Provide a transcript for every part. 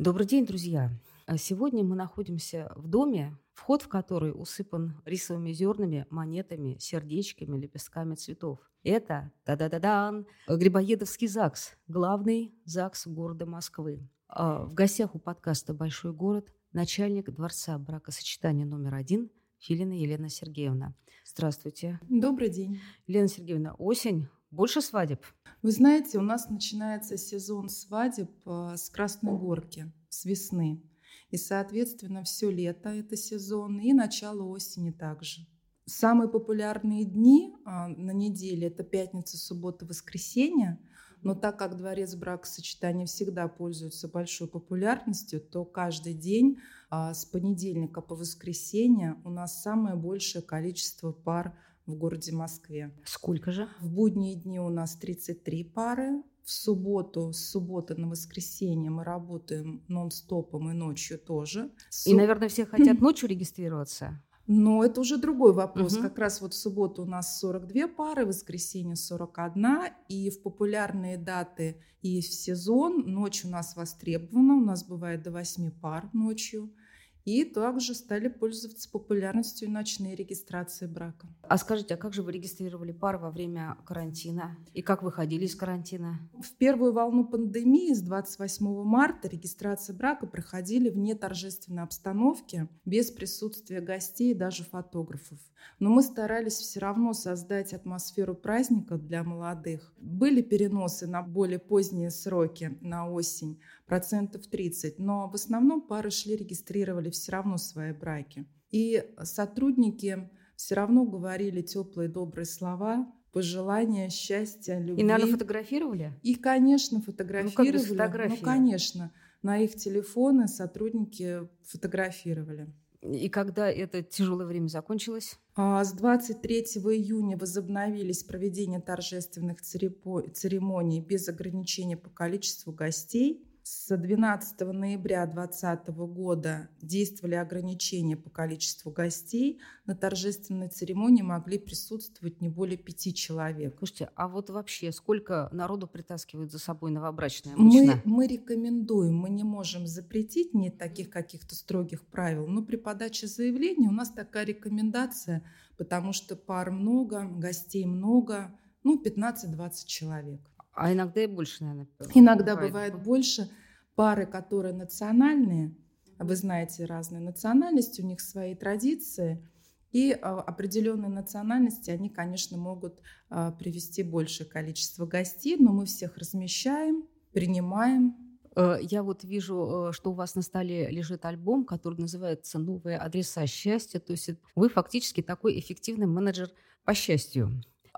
Добрый день, друзья! А сегодня мы находимся в доме, вход в который усыпан рисовыми зернами, монетами, сердечками, лепестками цветов. Это, да-да-да-дан, Грибоедовский ЗАГС, главный ЗАГС города Москвы. А в гостях у подкаста «Большой город» начальник Дворца бракосочетания номер один Филина Елена Сергеевна. Здравствуйте. Добрый день. Елена Сергеевна, осень, больше свадеб? Вы знаете, у нас начинается сезон свадеб э, с Красной Горки, с весны. И, соответственно, все лето это сезон и начало осени также. Самые популярные дни а, на неделе – это пятница, суббота, воскресенье. Но так как дворец бракосочетания всегда пользуется большой популярностью, то каждый день а, с понедельника по воскресенье у нас самое большее количество пар в городе Москве. Сколько же? В будние дни у нас 33 пары, в субботу, с субботы на воскресенье мы работаем нон-стопом и ночью тоже. И, наверное, все хотят ночью регистрироваться. Но это уже другой вопрос. Угу. Как раз вот в субботу у нас 42 пары, в воскресенье 41. И в популярные даты и в сезон ночь у нас востребована. У нас бывает до 8 пар ночью. И также стали пользоваться популярностью ночные регистрации брака. А скажите, а как же вы регистрировали пары во время карантина? И как выходили из карантина? В первую волну пандемии с 28 марта регистрация брака проходили вне торжественной обстановки, без присутствия гостей и даже фотографов. Но мы старались все равно создать атмосферу праздника для молодых. Были переносы на более поздние сроки, на осень, процентов 30, но в основном пары шли, регистрировали все равно свои браки. И сотрудники все равно говорили теплые добрые слова, пожелания счастья, любви. И, наверное, фотографировали? И, конечно, фотографировали. Ну, как без ну конечно. На их телефоны сотрудники фотографировали. И когда это тяжелое время закончилось? А, с 23 июня возобновились проведение торжественных церемоний без ограничения по количеству гостей. С 12 ноября 2020 года действовали ограничения по количеству гостей. На торжественной церемонии могли присутствовать не более пяти человек. Слушайте, а вот вообще сколько народу притаскивают за собой новобрачные Мы, мы рекомендуем, мы не можем запретить, нет таких каких-то строгих правил, но при подаче заявления у нас такая рекомендация, потому что пар много, гостей много, ну, 15-20 человек. А иногда и больше, наверное. Иногда бывает, бывает больше. Пары, которые национальные, вы знаете разные национальности, у них свои традиции. И а, определенные национальности, они, конечно, могут а, привести большее количество гостей, но мы всех размещаем, принимаем. Э, я вот вижу, э, что у вас на столе лежит альбом, который называется «Новые адреса счастья». То есть вы фактически такой эффективный менеджер по счастью.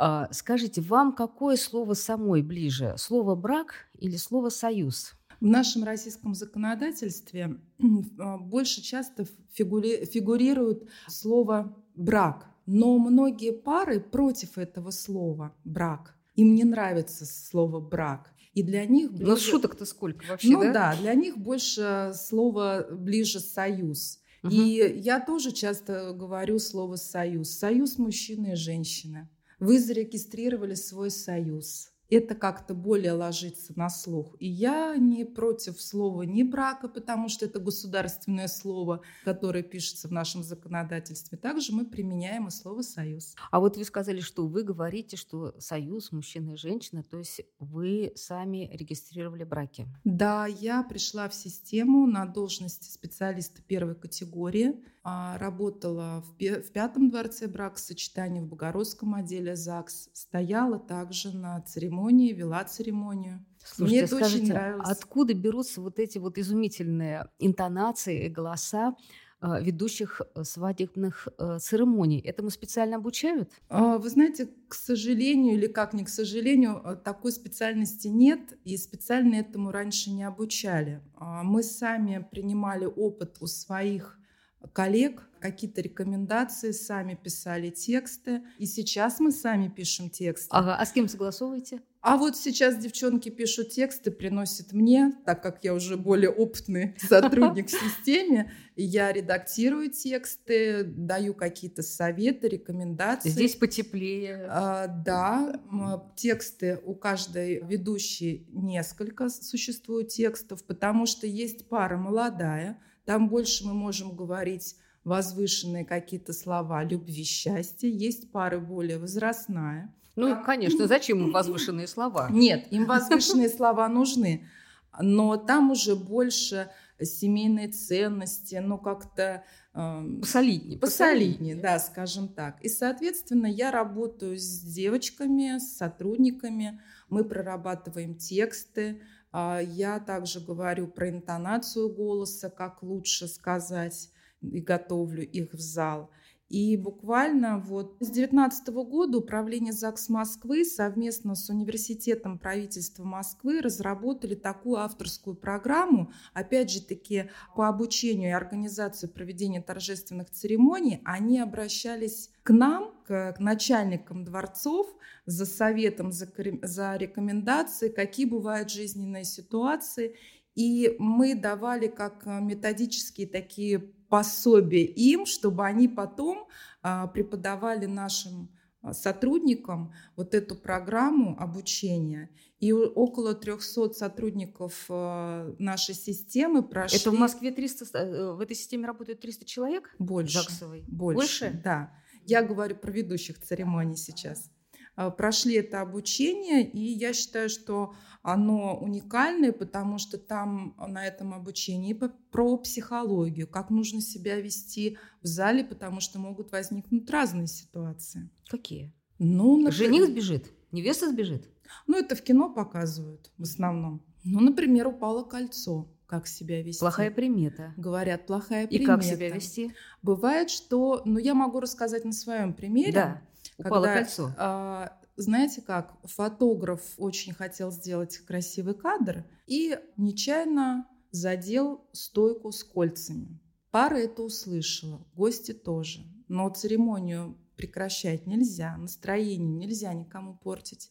А, скажите, вам какое слово самой ближе? Слово «брак» или слово «союз»? В нашем российском законодательстве а, больше часто фигури, фигурирует слово «брак». Но многие пары против этого слова «брак». Им не нравится слово «брак». И для них ближе... Но шуток-то сколько вообще, ну, да? да, для них больше слово ближе «союз». Угу. И я тоже часто говорю слово «союз». Союз мужчины и женщины. Вы зарегистрировали свой союз это как-то более ложится на слух. И я не против слова «не брака», потому что это государственное слово, которое пишется в нашем законодательстве. Также мы применяем и слово «союз». А вот вы сказали, что вы говорите, что союз мужчина и женщина, то есть вы сами регистрировали браки. Да, я пришла в систему на должности специалиста первой категории. А, работала в пятом дворце бракосочетания в Богородском отделе ЗАГС. Стояла также на церемонии, вела церемонию. Слушайте, Мне это скажите, очень нравилось. откуда берутся вот эти вот изумительные интонации и голоса а, ведущих э, свадебных э, церемоний. Этому специально обучают? А, вы знаете, к сожалению или как не к сожалению, э, такой специальности нет, и специально этому раньше не обучали. Мы сами принимали опыт у своих коллег, какие-то рекомендации, сами писали тексты. И сейчас мы сами пишем тексты. Ага, а с кем согласовываете? А вот сейчас девчонки пишут тексты, приносят мне, так как я уже более опытный сотрудник в системе, я редактирую тексты, даю какие-то советы, рекомендации. Здесь потеплее. А, да, тексты у каждой ведущей несколько существует текстов, потому что есть пара молодая, там больше мы можем говорить возвышенные какие-то слова любви, счастья. Есть пары более возрастная. Ну, конечно, зачем им возвышенные слова? Нет, им возвышенные слова нужны, но там уже больше семейные ценности, ну как-то э, посолиднее, посолиднее, да, скажем так. И, соответственно, я работаю с девочками, с сотрудниками, мы прорабатываем тексты, я также говорю про интонацию голоса, как лучше сказать, и готовлю их в зал. И буквально вот с 2019 года Управление ЗАГС Москвы совместно с Университетом правительства Москвы разработали такую авторскую программу, опять же таки по обучению и организации проведения торжественных церемоний. Они обращались к нам, к, начальникам дворцов, за советом, за, за рекомендацией, какие бывают жизненные ситуации. И мы давали как методические такие пособие им, чтобы они потом а, преподавали нашим а, сотрудникам вот эту программу обучения. И около 300 сотрудников а, нашей системы прошли... Это в Москве 300... Э, в этой системе работает 300 человек? Больше. Больше? Больше? Да. Я говорю про ведущих церемоний сейчас. Прошли это обучение, и я считаю, что оно уникальное, потому что там на этом обучении про психологию, как нужно себя вести в зале, потому что могут возникнуть разные ситуации. Какие? Ну, например... Жених сбежит, невеста сбежит. Ну, это в кино показывают в основном. Ну, например, упало кольцо как себя вести. Плохая примета. Говорят, плохая примета. И как себя вести? Бывает, что, ну, я могу рассказать на своем примере. Да, упало когда, кольцо. А, знаете как, фотограф очень хотел сделать красивый кадр и нечаянно задел стойку с кольцами. Пара это услышала, гости тоже. Но церемонию прекращать нельзя, настроение нельзя никому портить.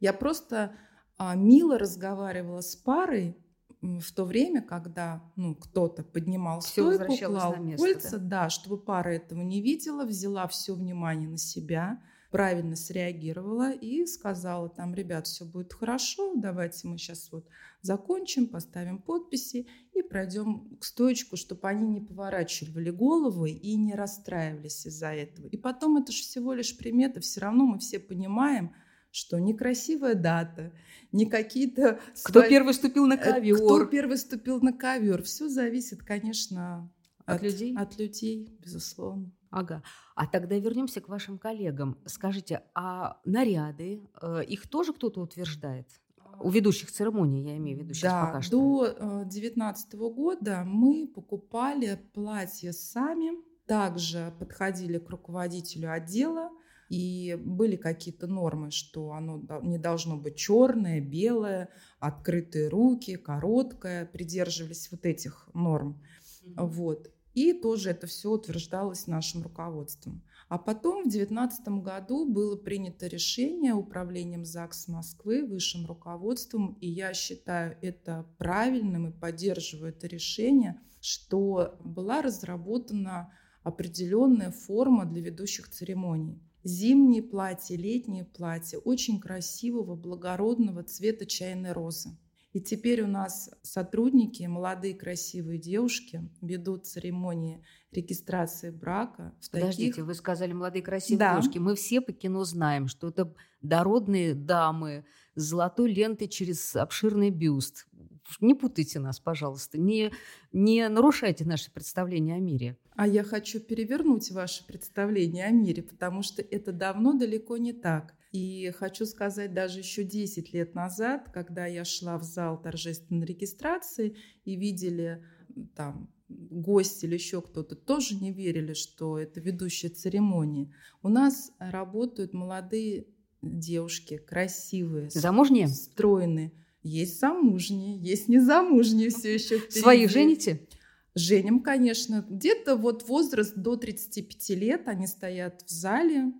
Я просто а, мило разговаривала с парой в то время, когда ну, кто-то поднимал все стойку, клал на место, кольца, да? да, чтобы пара этого не видела, взяла все внимание на себя – правильно среагировала и сказала там, ребят, все будет хорошо, давайте мы сейчас вот закончим, поставим подписи и пройдем к стоечку, чтобы они не поворачивали головы и не расстраивались из-за этого. И потом это же всего лишь примета, все равно мы все понимаем, что некрасивая дата, не какие-то... Кто свои... первый ступил на э, ковер. Кто первый ступил на ковер. Все зависит, конечно, от, от людей. От людей, безусловно. Ага. А тогда вернемся к вашим коллегам. Скажите, а наряды, э, их тоже кто-то утверждает? У ведущих церемоний, я имею в виду сейчас да, пока что. До 2019 года мы покупали платья сами, также подходили к руководителю отдела, и были какие-то нормы, что оно не должно быть черное, белое, открытые руки, короткое, придерживались вот этих норм. Mm-hmm. Вот. И тоже это все утверждалось нашим руководством. А потом в 2019 году было принято решение управлением ЗАГС Москвы, высшим руководством, и я считаю это правильным и поддерживаю это решение, что была разработана определенная форма для ведущих церемоний. Зимние платья, летние платья очень красивого, благородного цвета чайной розы. И теперь у нас сотрудники, молодые красивые девушки, ведут церемонии регистрации брака. В Подождите, таких... вы сказали молодые красивые да. девушки. Мы все по кино знаем, что это дородные дамы с золотой лентой через обширный бюст. Не путайте нас, пожалуйста, не, не нарушайте наши представления о мире. А я хочу перевернуть ваше представление о мире, потому что это давно далеко не так. И хочу сказать, даже еще 10 лет назад, когда я шла в зал торжественной регистрации и видели там гости или еще кто-то, тоже не верили, что это ведущая церемонии. У нас работают молодые девушки, красивые, замужние, стройные. Есть замужние, есть незамужние все еще. Впереди. Своих жените? Женим, конечно. Где-то вот возраст до 35 лет, они стоят в зале,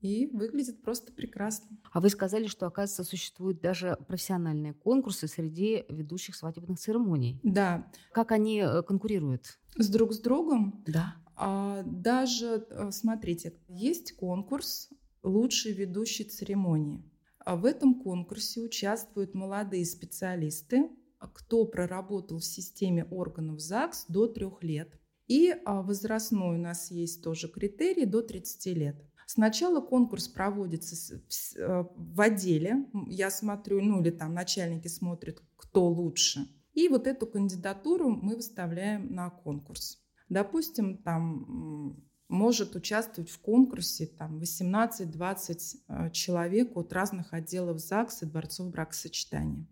и выглядит просто прекрасно. А вы сказали, что, оказывается, существуют даже профессиональные конкурсы среди ведущих свадебных церемоний. Да. Как они э, конкурируют? С друг с другом? Да. А, даже, э, смотрите, есть конкурс «Лучший ведущий церемонии». А в этом конкурсе участвуют молодые специалисты, кто проработал в системе органов ЗАГС до трех лет. И а, возрастной у нас есть тоже критерий до 30 лет. Сначала конкурс проводится э, в отделе. Я смотрю, ну или там начальники смотрят, кто лучше. И вот эту кандидатуру мы выставляем на конкурс. Допустим, там может участвовать в конкурсе там 18-20 э, человек от разных отделов ЗАГС и дворцов бракосочетания.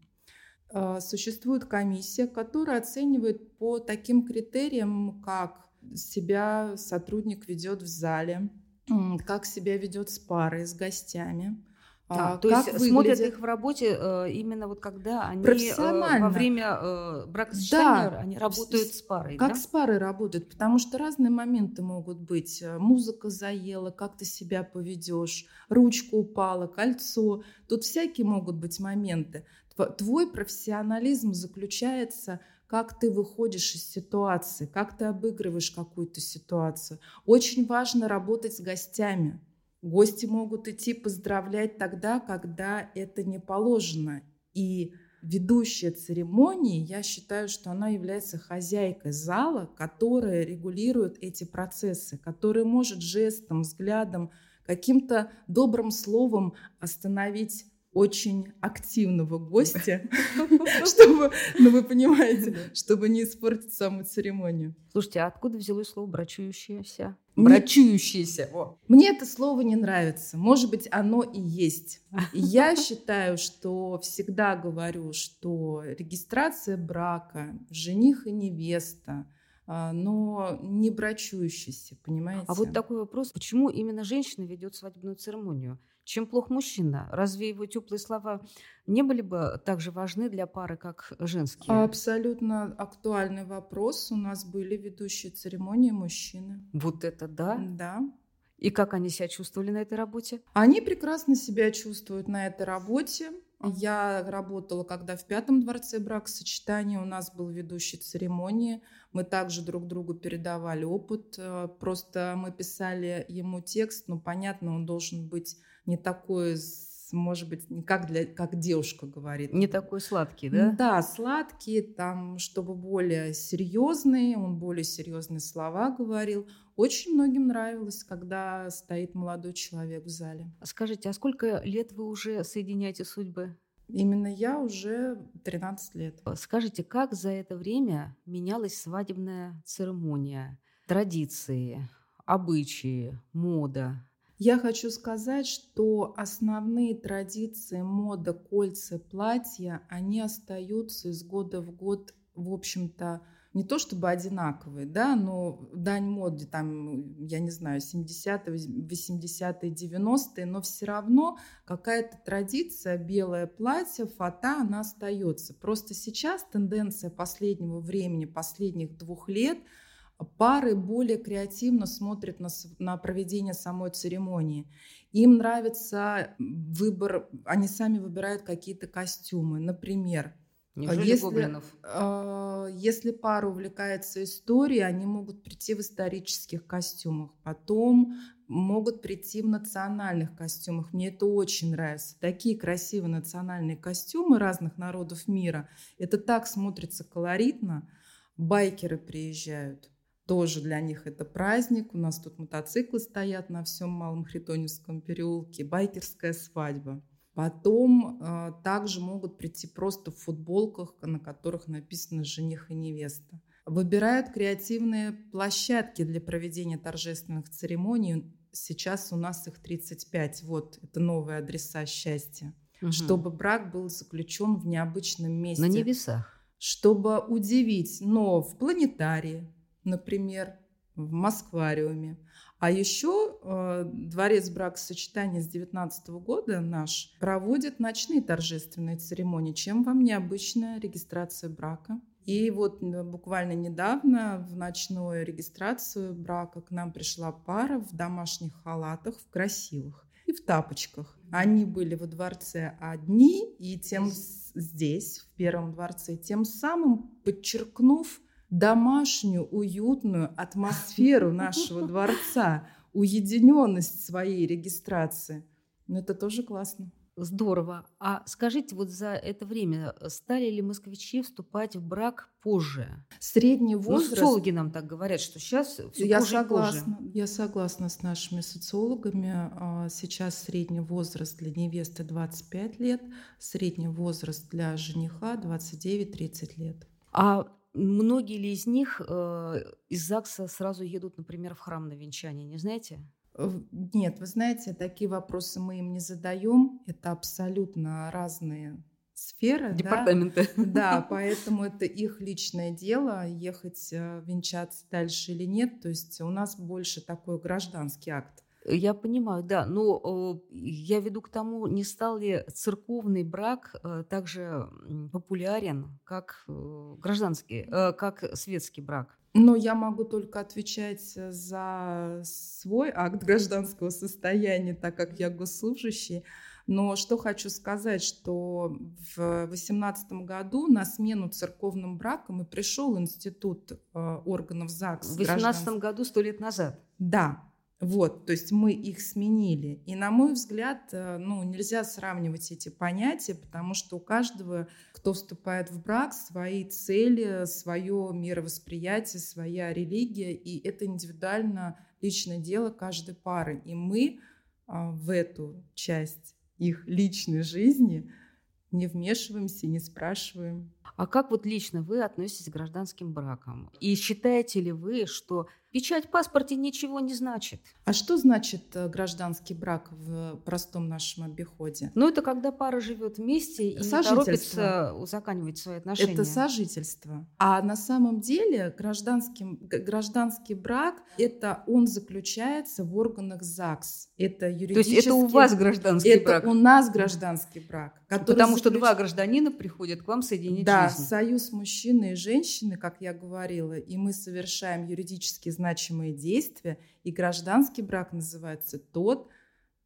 Э, существует комиссия, которая оценивает по таким критериям, как себя сотрудник ведет в зале, как себя ведет с парой, с гостями. А, то есть выглядит... смотрят их в работе э, именно вот когда они э, во время э, бракосочетания да, они работают с, с парой. Как да? с парой работают, потому что разные моменты могут быть. Э, музыка заела, как ты себя поведешь, ручка упала, кольцо. Тут всякие могут быть моменты. Твой профессионализм заключается как ты выходишь из ситуации, как ты обыгрываешь какую-то ситуацию. Очень важно работать с гостями. Гости могут идти поздравлять тогда, когда это не положено. И ведущая церемонии, я считаю, что она является хозяйкой зала, которая регулирует эти процессы, которая может жестом, взглядом, каким-то добрым словом остановить очень активного гостя, чтобы, ну вы понимаете, чтобы не испортить саму церемонию. Слушайте, а откуда взялось слово «брачующаяся»? Брачующаяся. Мне это слово не нравится. Может быть, оно и есть. Я считаю, что всегда говорю, что регистрация брака, жених и невеста, а, но не брачующийся, понимаете? А вот такой вопрос, почему именно женщина ведет свадебную церемонию? Чем плох мужчина? Разве его теплые слова не были бы так же важны для пары, как женские? Абсолютно актуальный вопрос. У нас были ведущие церемонии мужчины. Вот это да? Да. И как они себя чувствовали на этой работе? Они прекрасно себя чувствуют на этой работе. Я работала, когда в пятом дворце бракосочетания у нас был ведущий церемонии. Мы также друг другу передавали опыт. Э, просто мы писали ему текст, но понятно, он должен быть не такой может быть, не как, для, как девушка говорит. Не такой сладкий, да? Да, сладкий, там, чтобы более серьезный, он более серьезные слова говорил. Очень многим нравилось, когда стоит молодой человек в зале. Скажите, а сколько лет вы уже соединяете судьбы? Именно я уже 13 лет. Скажите, как за это время менялась свадебная церемония, традиции, обычаи, мода? Я хочу сказать, что основные традиции мода, кольца, платья, они остаются из года в год, в общем-то, не то чтобы одинаковые, да, но дань моде, там, я не знаю, 70-е, 80-е, 90-е, но все равно какая-то традиция, белое платье, фата, она остается. Просто сейчас тенденция последнего времени, последних двух лет – пары более креативно смотрят на, на проведение самой церемонии. Им нравится выбор, они сами выбирают какие-то костюмы. Например, Неужели если, Гоблинов? Э, если пара увлекается историей, они могут прийти в исторических костюмах, потом могут прийти в национальных костюмах. Мне это очень нравится. Такие красивые национальные костюмы разных народов мира. Это так смотрится колоритно. Байкеры приезжают тоже для них это праздник. У нас тут мотоциклы стоят на всем Малом Хритоневском переулке, байкерская свадьба. Потом э, также могут прийти просто в футболках, на которых написано «жених и невеста». Выбирают креативные площадки для проведения торжественных церемоний. Сейчас у нас их 35. Вот, это новые адреса счастья. Угу. Чтобы брак был заключен в необычном месте. На небесах. Чтобы удивить, но в планетарии, например, в Москвариуме. А еще э, дворец бракосочетания с 19 года наш проводит ночные торжественные церемонии. Чем вам необычная регистрация брака? И вот буквально недавно в ночную регистрацию брака к нам пришла пара в домашних халатах, в красивых и в тапочках. Они были во дворце одни, и тем здесь, в первом дворце, тем самым подчеркнув домашнюю, уютную атмосферу нашего дворца, уединенность своей регистрации. Но это тоже классно. Здорово. А скажите, вот за это время э, стали ли москвичи вступать в брак позже? Средний ну, возраст... Ну, социологи нам так говорят, что сейчас все я позже согласна, позже. Я согласна с нашими социологами. А, сейчас средний возраст для невесты 25 лет, средний возраст для жениха 29-30 лет. А многие ли из них э, из ЗАГСа сразу едут, например, в храм на венчание, не знаете? Нет, вы знаете, такие вопросы мы им не задаем. Это абсолютно разные сферы. Департаменты. Да, да поэтому это их личное дело, ехать э, венчаться дальше или нет. То есть у нас больше такой гражданский акт. Я понимаю, да, но я веду к тому, не стал ли церковный брак э, также популярен, как э, гражданский, как светский брак? Но я могу только отвечать за свой акт гражданского состояния, так как я госслужащий. Но что хочу сказать, что в 2018 году на смену церковным бракам и пришел институт э, органов ЗАГС. В 2018 году, сто лет назад? Да, вот, то есть мы их сменили. И, на мой взгляд, э, ну, нельзя сравнивать эти понятия, потому что у каждого, кто вступает в брак, свои цели, свое мировосприятие, своя религия, и это индивидуально личное дело каждой пары. И мы а, в эту часть их личной жизни не вмешиваемся, не спрашиваем. А как вот лично вы относитесь к гражданским бракам? И считаете ли вы, что Печать в паспорте ничего не значит. А что значит э, гражданский брак в простом нашем обиходе? Ну, это когда пара живет вместе и не торопится узаканивать свои отношения. Это сожительство. А на самом деле гражданский, гражданский брак, это он заключается в органах ЗАГС. Это юридически... То есть это у вас гражданский это брак? Это у нас гражданский брак. Потому заключ... что два гражданина приходят к вам соединить да, Да, союз мужчины и женщины, как я говорила, и мы совершаем юридически значимые действия, и гражданский брак называется тот,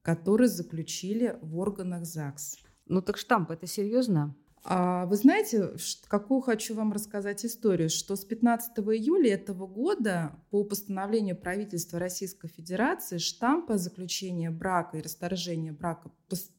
который заключили в органах ЗАГС. Ну так штамп, это серьезно? А вы знаете, какую хочу вам рассказать историю, что с 15 июля этого года по постановлению правительства Российской Федерации штампы заключения брака и расторжения брака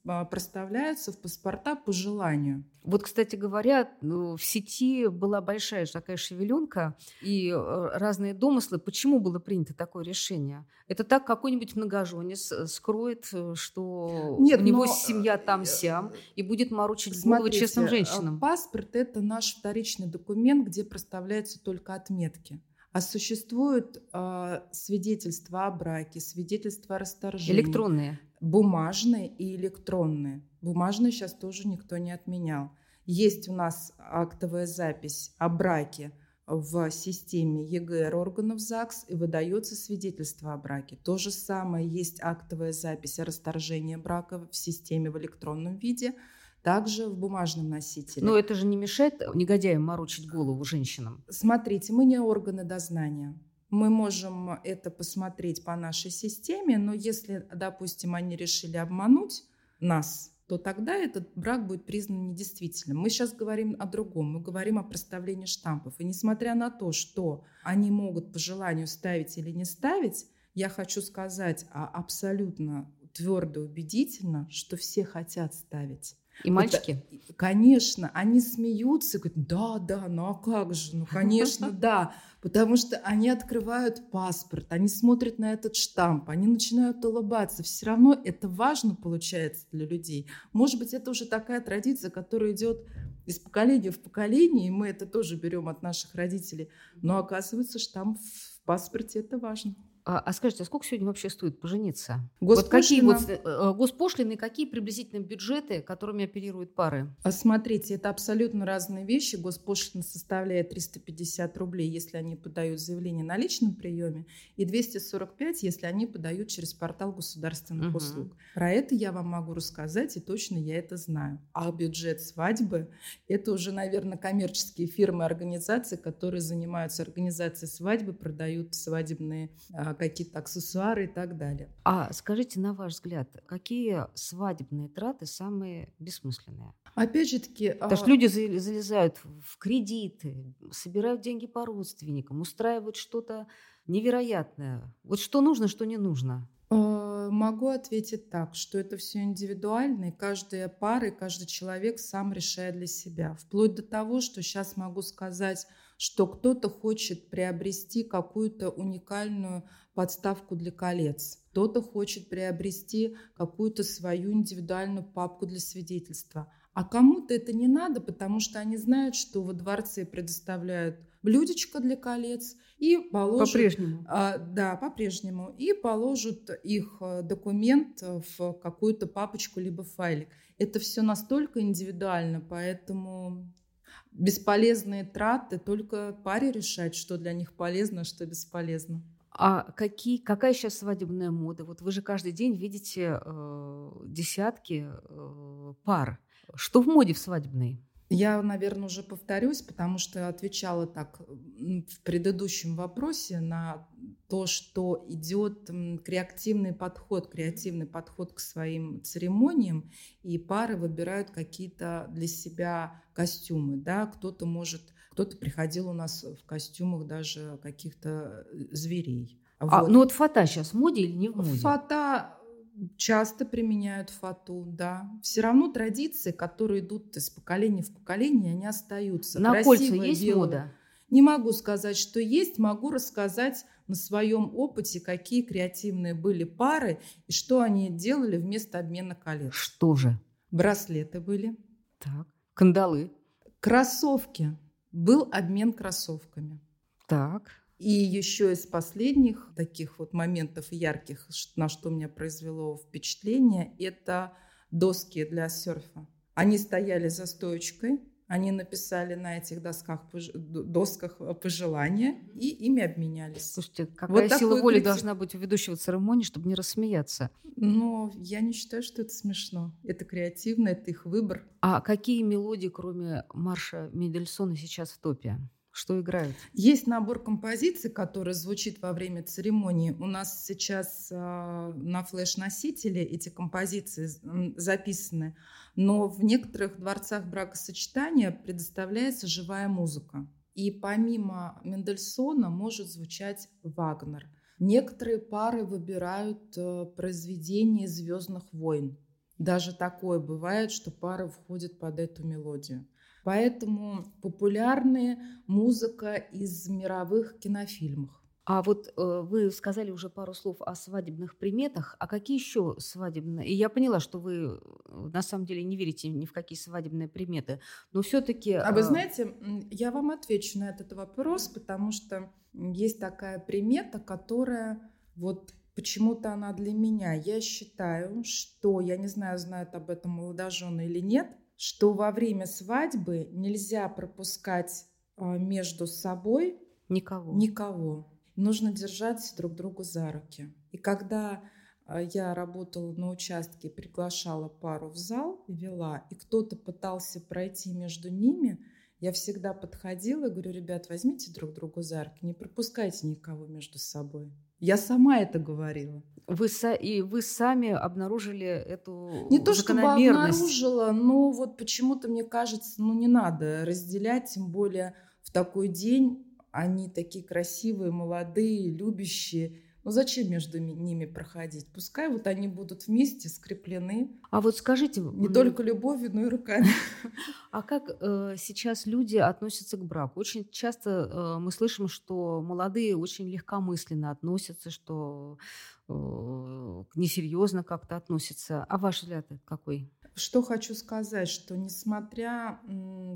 а, проставляются в паспорта по желанию. Вот, кстати говоря, ну, в сети была большая такая шевеленка и э, разные домыслы, почему было принято такое решение. Это так какой-нибудь многоженец э, скроет, э, что Нет, у него но... семья там-сям и будет морочить Смотрите, голову честным женщинам. Паспорт – это наш вторичный документ, где проставляются только отметки. А существуют э, свидетельства о браке, свидетельства о расторжении. Электронные. Бумажные и электронные. Бумажные сейчас тоже никто не отменял. Есть у нас актовая запись о браке в системе ЕГР органов ЗАГС и выдается свидетельство о браке. То же самое есть актовая запись о расторжении брака в системе в электронном виде – также в бумажном носителе. Но это же не мешает негодяям морочить голову женщинам. Смотрите, мы не органы дознания. Мы можем это посмотреть по нашей системе, но если, допустим, они решили обмануть нас, то тогда этот брак будет признан недействительным. Мы сейчас говорим о другом, мы говорим о проставлении штампов. И несмотря на то, что они могут по желанию ставить или не ставить, я хочу сказать а абсолютно твердо убедительно, что все хотят ставить. И мальчики? Это, конечно, они смеются, говорят, да, да, ну а как же, ну конечно, да, потому что они открывают паспорт, они смотрят на этот штамп, они начинают улыбаться, все равно это важно получается для людей. Может быть, это уже такая традиция, которая идет из поколения в поколение, и мы это тоже берем от наших родителей, но оказывается, штамп в паспорте это важно. А, а скажите, а сколько сегодня вообще стоит пожениться? Госпошлина... Вот какие вот э, госпошлины, какие приблизительно бюджеты, которыми оперируют пары? А смотрите, это абсолютно разные вещи. Госпошлина составляет 350 рублей, если они подают заявление на личном приеме, и 245, если они подают через портал государственных угу. услуг. Про это я вам могу рассказать, и точно я это знаю. А бюджет свадьбы – это уже, наверное, коммерческие фирмы, организации, которые занимаются организацией свадьбы, продают свадебные а, какие-то аксессуары и так далее. А скажите, на ваш взгляд, какие свадебные траты самые бессмысленные? Опять же таки... Потому а... что люди залезают в кредиты, собирают деньги по родственникам, устраивают что-то невероятное. Вот что нужно, что не нужно? А, могу ответить так, что это все индивидуально, и каждая пара, и каждый человек сам решает для себя. Вплоть до того, что сейчас могу сказать, что кто-то хочет приобрести какую-то уникальную подставку для колец, кто-то хочет приобрести какую-то свою индивидуальную папку для свидетельства. А кому-то это не надо, потому что они знают, что во дворце предоставляют блюдечко для колец и положат... По-прежнему? А, да, по-прежнему. И положат их э, документ в какую-то папочку либо файлик. Это все настолько индивидуально, поэтому бесполезные траты только паре решать, что для них полезно, а что бесполезно. А какие, какая сейчас свадебная мода? Вот вы же каждый день видите э, десятки э, пар. Что в моде в свадебной? Я, наверное, уже повторюсь, потому что отвечала так в предыдущем вопросе на то, что идет креативный подход, креативный подход к своим церемониям, и пары выбирают какие-то для себя костюмы. Да? Кто-то может, кто-то приходил у нас в костюмах даже каких-то э, зверей. А, вот. Ну вот фата сейчас в моде или не в моде? Фата Часто применяют фату, да. Все равно традиции, которые идут из поколения в поколение, они остаются. На Красивое, кольца есть белое. мода? Не могу сказать, что есть. Могу рассказать на своем опыте, какие креативные были пары и что они делали вместо обмена колец. Что же? Браслеты были. Так. Кандалы. Кроссовки. Был обмен кроссовками. Так. И еще из последних таких вот моментов ярких, на что меня произвело впечатление, это доски для серфа. Они стояли за стоечкой, они написали на этих досках, досках пожелания и ими обменялись. Слушайте, какая вот сила воли критик... должна быть у ведущего церемонии, чтобы не рассмеяться? Но я не считаю, что это смешно. Это креативно, это их выбор. А какие мелодии, кроме марша Мендельсона, сейчас в топе? Что играют? Есть набор композиций, который звучит во время церемонии. У нас сейчас э, на флеш-носителе эти композиции записаны, но в некоторых дворцах бракосочетания предоставляется живая музыка. И помимо Мендельсона может звучать Вагнер. Некоторые пары выбирают э, произведения Звездных войн. Даже такое бывает, что пара входит под эту мелодию. Поэтому популярная музыка из мировых кинофильмов. А вот э, вы сказали уже пару слов о свадебных приметах. А какие еще свадебные? И я поняла, что вы э, на самом деле не верите ни в какие свадебные приметы. Но все-таки... А вы э, знаете, я вам отвечу на этот вопрос, потому что есть такая примета, которая вот почему-то она для меня. Я считаю, что, я не знаю, знают об этом молодожены или нет, что во время свадьбы нельзя пропускать а, между собой никого. никого. Нужно держать друг другу за руки. И когда а, я работала на участке, приглашала пару в зал вела, и кто-то пытался пройти между ними, я всегда подходила и говорю, ребят, возьмите друг другу за руки, не пропускайте никого между собой. Я сама это говорила. Вы, и вы сами обнаружили эту Не то, чтобы обнаружила, но вот почему-то мне кажется, ну не надо разделять, тем более в такой день они такие красивые, молодые, любящие. Ну зачем между ними проходить? Пускай вот они будут вместе скреплены. А вот скажите... Не только любовью, но и руками. А как э, сейчас люди относятся к браку? Очень часто э, мы слышим, что молодые очень легкомысленно относятся, что э, несерьезно как-то относятся. А ваш взгляд какой? Что хочу сказать, что несмотря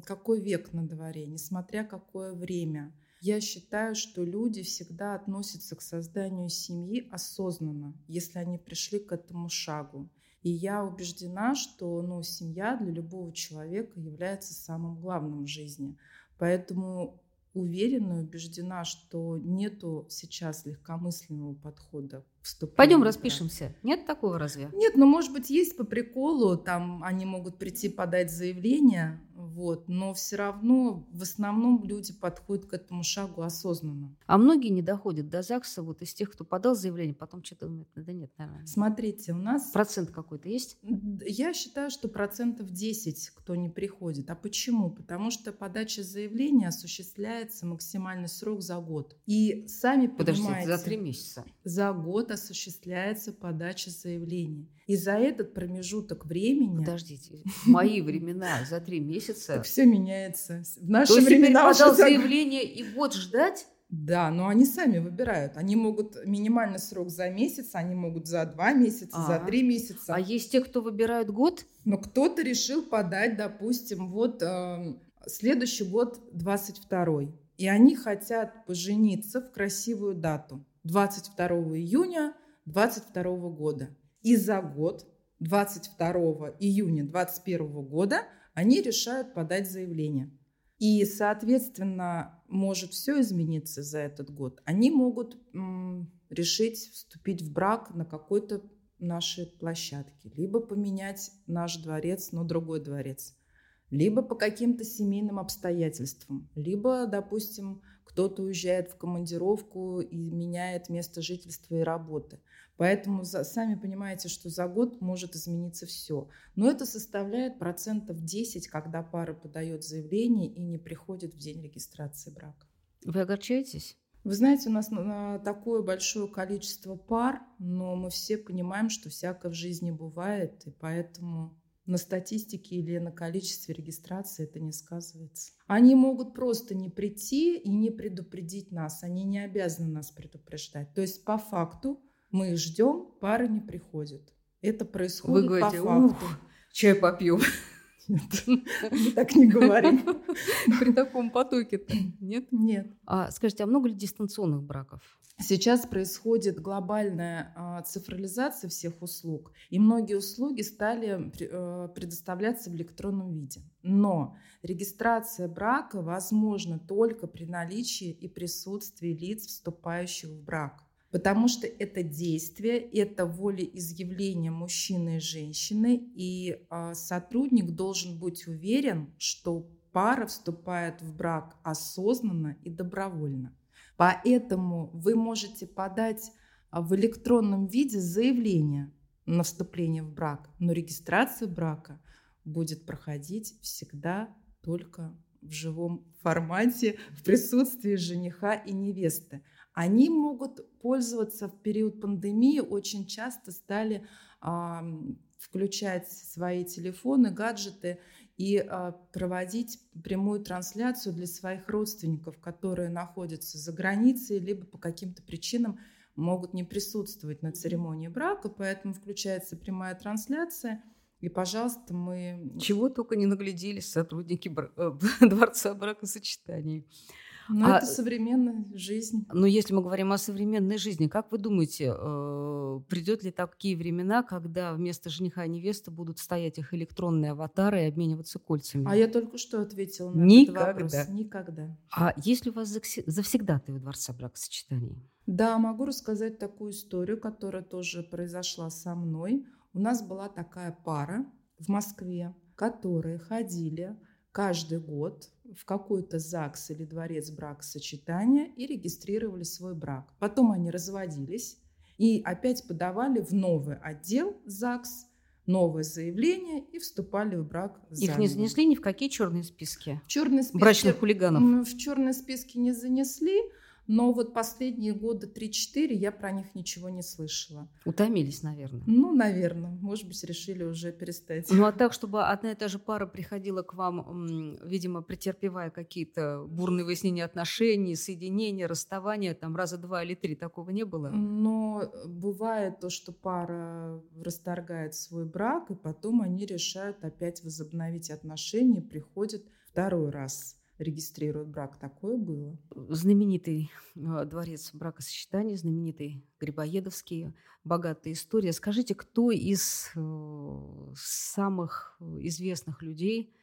какой век на дворе, несмотря какое время, Я считаю, что люди всегда относятся к созданию семьи осознанно, если они пришли к этому шагу. И я убеждена, что ну, семья для любого человека является самым главным в жизни. Поэтому уверена и убеждена, что нету сейчас легкомысленного подхода вступлению. Пойдем распишемся. Нет такого разве? Нет, но может быть есть по приколу, там они могут прийти подать заявление, вот, но все равно в основном люди подходят к этому шагу осознанно. А многие не доходят до ЗАГСа вот из тех, кто подал заявление, потом что-то думают, да нет, наверное. Смотрите, у нас... Процент какой-то есть? Я считаю, что процентов 10, кто не приходит. А почему? Потому что подача заявления осуществляется максимальный срок за год. И сами Подождите, понимаете... за три месяца? За год осуществляется подача заявления. И за этот промежуток времени... Подождите, в мои времена за три месяца... Все меняется. В наши времена... подал заявление и год ждать? Да, но они сами выбирают. Они могут минимальный срок за месяц, они могут за два месяца, а, за три месяца. А есть те, кто выбирают год? Но кто-то решил подать, допустим, вот э, следующий год 22 и они хотят пожениться в красивую дату. 22 июня 22 года. И за год, 22 июня 2021 года, они решают подать заявление. И, соответственно, может все измениться за этот год. Они могут м, решить вступить в брак на какой-то нашей площадке, либо поменять наш дворец на другой дворец, либо по каким-то семейным обстоятельствам, либо, допустим, кто-то уезжает в командировку и меняет место жительства и работы. Поэтому за, сами понимаете, что за год может измениться все. Но это составляет процентов 10, когда пара подает заявление и не приходит в день регистрации брака. Вы огорчаетесь? Вы знаете, у нас такое большое количество пар, но мы все понимаем, что всякое в жизни бывает, и поэтому на статистике или на количестве регистрации это не сказывается. Они могут просто не прийти и не предупредить нас. Они не обязаны нас предупреждать. То есть по факту мы их ждем, пары не приходят. Это происходит Вы говорите, по факту. Чай попью. Нет, мы так не говорим. При таком потоке-то, нет? Нет. А скажите, а много ли дистанционных браков? Сейчас происходит глобальная а, цифрализация всех услуг, и многие услуги стали э, предоставляться в электронном виде. Но регистрация брака возможна только при наличии и присутствии лиц, вступающих в брак. Потому что это действие, это волеизъявление мужчины и женщины, и а, сотрудник должен быть уверен, что пара вступает в брак осознанно и добровольно. Поэтому вы можете подать а, в электронном виде заявление на вступление в брак, но регистрация брака будет проходить всегда только в живом формате, в присутствии жениха и невесты. Они могут пользоваться в период пандемии, очень часто стали а, включать свои телефоны, гаджеты и а, проводить прямую трансляцию для своих родственников, которые находятся за границей, либо по каким-то причинам могут не присутствовать на церемонии брака, поэтому включается прямая трансляция. И, пожалуйста, мы... Чего только не нагляделись сотрудники бра... Э, Дворца бракосочетаний. Но а, это современная жизнь. Но если мы говорим о современной жизни, как вы думаете, э, придет ли такие времена, когда вместо жениха и невесты будут стоять их электронные аватары и обмениваться кольцами? А я только что ответила на Никогда. этот вопрос. Никогда. А есть ли у вас завсегдатые у Дворца бракосочетаний? Да, могу рассказать такую историю, которая тоже произошла со мной. У нас была такая пара в Москве, которые ходили каждый год в какой-то ЗАГС или дворец бракосочетания и регистрировали свой брак. Потом они разводились и опять подавали в новый отдел ЗАГС новое заявление и вступали в брак заново. Их не занесли ни в какие черные списки? В черные списки брачных хулиганов? В черные списки не занесли, но вот последние годы 3-4 я про них ничего не слышала. Утомились, наверное. Ну, наверное. Может быть, решили уже перестать. Ну, а так, чтобы одна и та же пара приходила к вам, видимо, претерпевая какие-то бурные выяснения отношений, соединения, расставания, там раза два или три, такого не было? Но бывает то, что пара расторгает свой брак, и потом они решают опять возобновить отношения, приходят второй раз регистрируют брак. Такое было. Знаменитый э, дворец бракосочетания, знаменитый Грибоедовский, богатая история. Скажите, кто из э, самых известных людей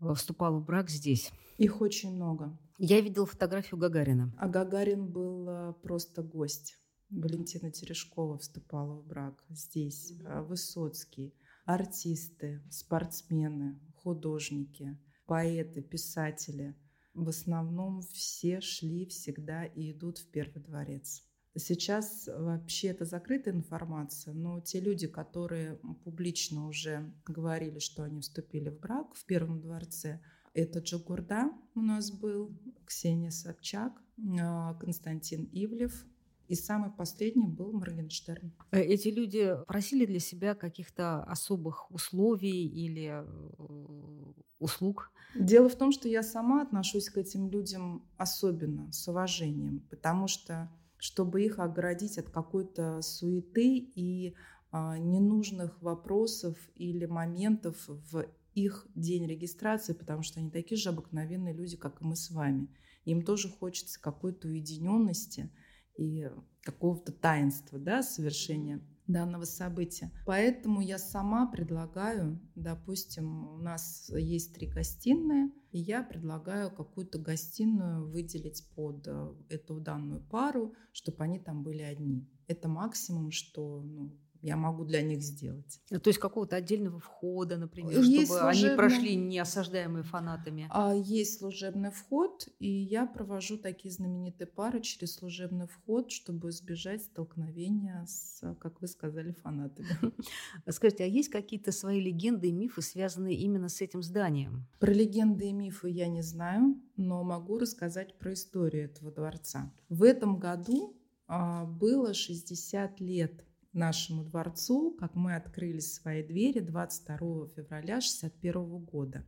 э, вступал в брак здесь? Их очень много. Я видел фотографию Гагарина. А Гагарин был просто гость. Валентина Терешкова вступала в брак здесь. Высоцкий. Артисты, спортсмены, художники – поэты, писатели, в основном все шли всегда и идут в Первый дворец. Сейчас вообще это закрытая информация, но те люди, которые публично уже говорили, что они вступили в брак в Первом дворце, это Джагурда у нас был, Ксения Собчак, а, Константин Ивлев, и самый последний был Моргенштерн. Э, эти люди просили для себя каких-то особых условий или э, услуг? Дело в том, что я сама отношусь к этим людям особенно, с уважением, потому что чтобы их оградить от какой-то суеты и а, ненужных вопросов или моментов в их день регистрации, потому что они такие же обыкновенные люди, как и мы с вами. Им тоже хочется какой-то уединенности – и какого-то таинства, да, совершения данного события. Поэтому я сама предлагаю, допустим, у нас есть три гостиные, и я предлагаю какую-то гостиную выделить под э, эту данную пару, чтобы они там были одни. Это максимум, что ну, я могу для них сделать. Ну, то есть какого-то отдельного входа, например, есть чтобы служебный... они прошли неосаждаемые фанатами? А, есть служебный вход, и я провожу такие знаменитые пары через служебный вход, чтобы избежать столкновения с, как вы сказали, фанатами. Скажите, а есть какие-то свои легенды и мифы, связанные именно с этим зданием? Про легенды и мифы я не знаю, но могу рассказать про историю этого дворца. В этом году а, было 60 лет нашему дворцу, как мы открыли свои двери 22 февраля 1961 года.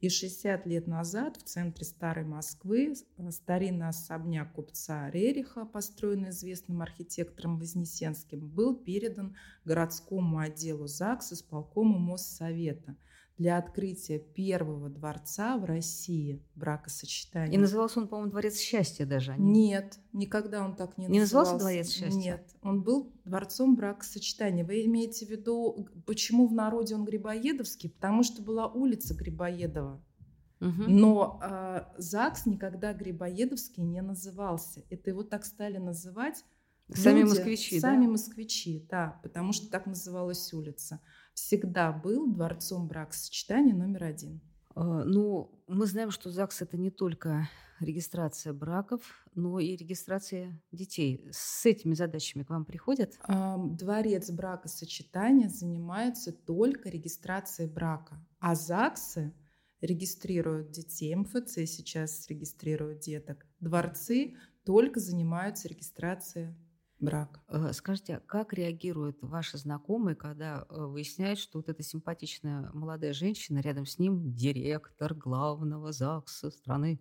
И 60 лет назад в центре Старой Москвы э, старинный особняк купца Рериха, построенный известным архитектором Вознесенским, был передан городскому отделу ЗАГС с полкому Моссовета – для открытия первого дворца в России бракосочетания. И назывался он, по-моему, Дворец счастья даже. Они... Нет, никогда он так не, не назывался. назывался Дворец счастья? Нет, он был Дворцом бракосочетания. Вы имеете в виду, почему в народе он Грибоедовский? Потому что была улица Грибоедова. Угу. Но э, ЗАГС никогда Грибоедовский не назывался. Это его так стали называть Сами люди, москвичи, Сами да? москвичи, да, потому что так называлась улица всегда был дворцом бракосочетания номер один. А, ну, мы знаем, что ЗАГС это не только регистрация браков, но и регистрация детей. С этими задачами к вам приходят? Дворец бракосочетания занимается только регистрацией брака, а ЗАГСы регистрируют детей, МФЦ сейчас регистрируют деток. Дворцы только занимаются регистрацией брак. Э, скажите, а как реагируют ваши знакомые, когда э, выясняют, что вот эта симпатичная молодая женщина, рядом с ним директор главного ЗАГСа страны?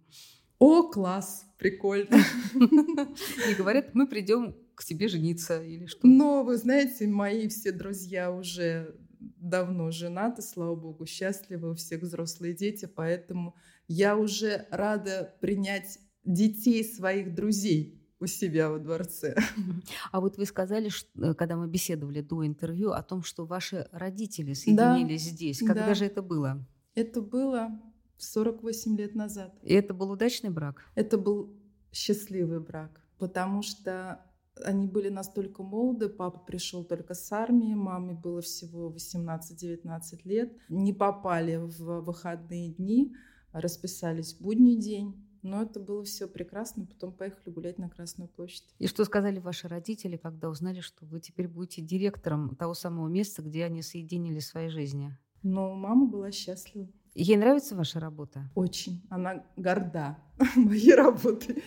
О, класс, прикольно. И говорят, мы придем к тебе жениться или что? Но вы знаете, мои все друзья уже давно женаты, слава богу, счастливы, у всех взрослые дети, поэтому я уже рада принять детей своих друзей у себя во дворце. А вот вы сказали, что, э, когда мы беседовали до интервью, о том, что ваши родители соединились да, здесь. Когда да. же это было? Это было 48 лет назад. И это был удачный брак? Это был счастливый брак, потому что они были настолько молоды, папа пришел только с армии, маме было всего 18-19 лет, не попали в выходные дни, расписались в будний день, но это было все прекрасно. Потом поехали гулять на Красную площадь. И что сказали ваши родители, когда узнали, что вы теперь будете директором того самого места, где они соединили свои жизни? Но мама была счастлива. Ей нравится ваша работа? Очень. Она горда моей работой.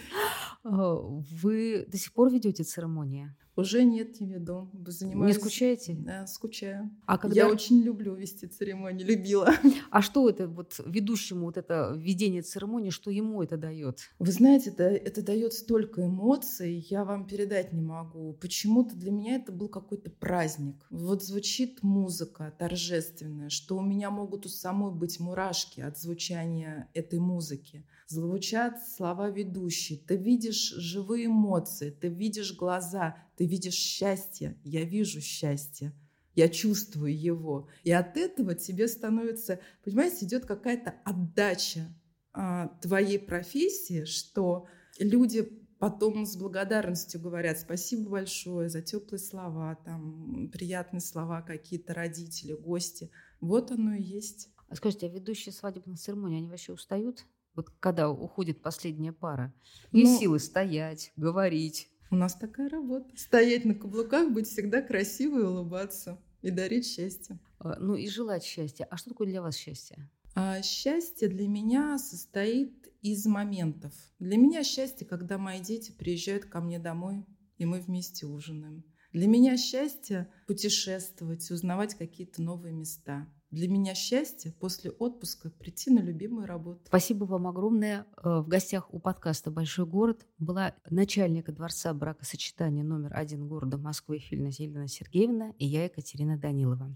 Вы до сих пор ведете церемонии? Уже нет, не веду. Занимаюсь... Не скучаете? Да, скучаю. А когда... Я очень люблю вести церемонии, любила. А что это вот ведущему вот это введение церемонии, что ему это дает? Вы знаете, это, это дает столько эмоций, я вам передать не могу. Почему-то для меня это был какой-то праздник. Вот звучит музыка торжественная, что у меня могут у самой быть мурашки от звучания этой музыки звучат слова ведущей, ты видишь живые эмоции, ты видишь глаза, ты видишь счастье, я вижу счастье, я чувствую его. И от этого тебе становится, понимаете, идет какая-то отдача а, твоей профессии, что люди потом с благодарностью говорят спасибо большое за теплые слова, там приятные слова какие-то родители, гости. Вот оно и есть. А скажите, а ведущие свадебных церемоний, они вообще устают? Вот когда уходит последняя пара. Есть ну, силы стоять, говорить. У нас такая работа. Стоять на каблуках, быть всегда красивой, улыбаться и дарить счастье. А, ну и желать счастья. А что такое для вас счастье? А счастье для меня состоит из моментов. Для меня счастье, когда мои дети приезжают ко мне домой, и мы вместе ужинаем. Для меня счастье путешествовать, узнавать какие-то новые места. Для меня счастье после отпуска прийти на любимую работу. Спасибо вам огромное. Э, в гостях у подкаста «Большой город» была начальника Дворца бракосочетания номер один города Москвы Фильна Елена Сергеевна и я, Екатерина Данилова.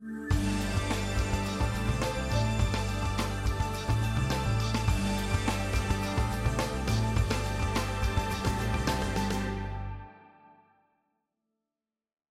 Thank you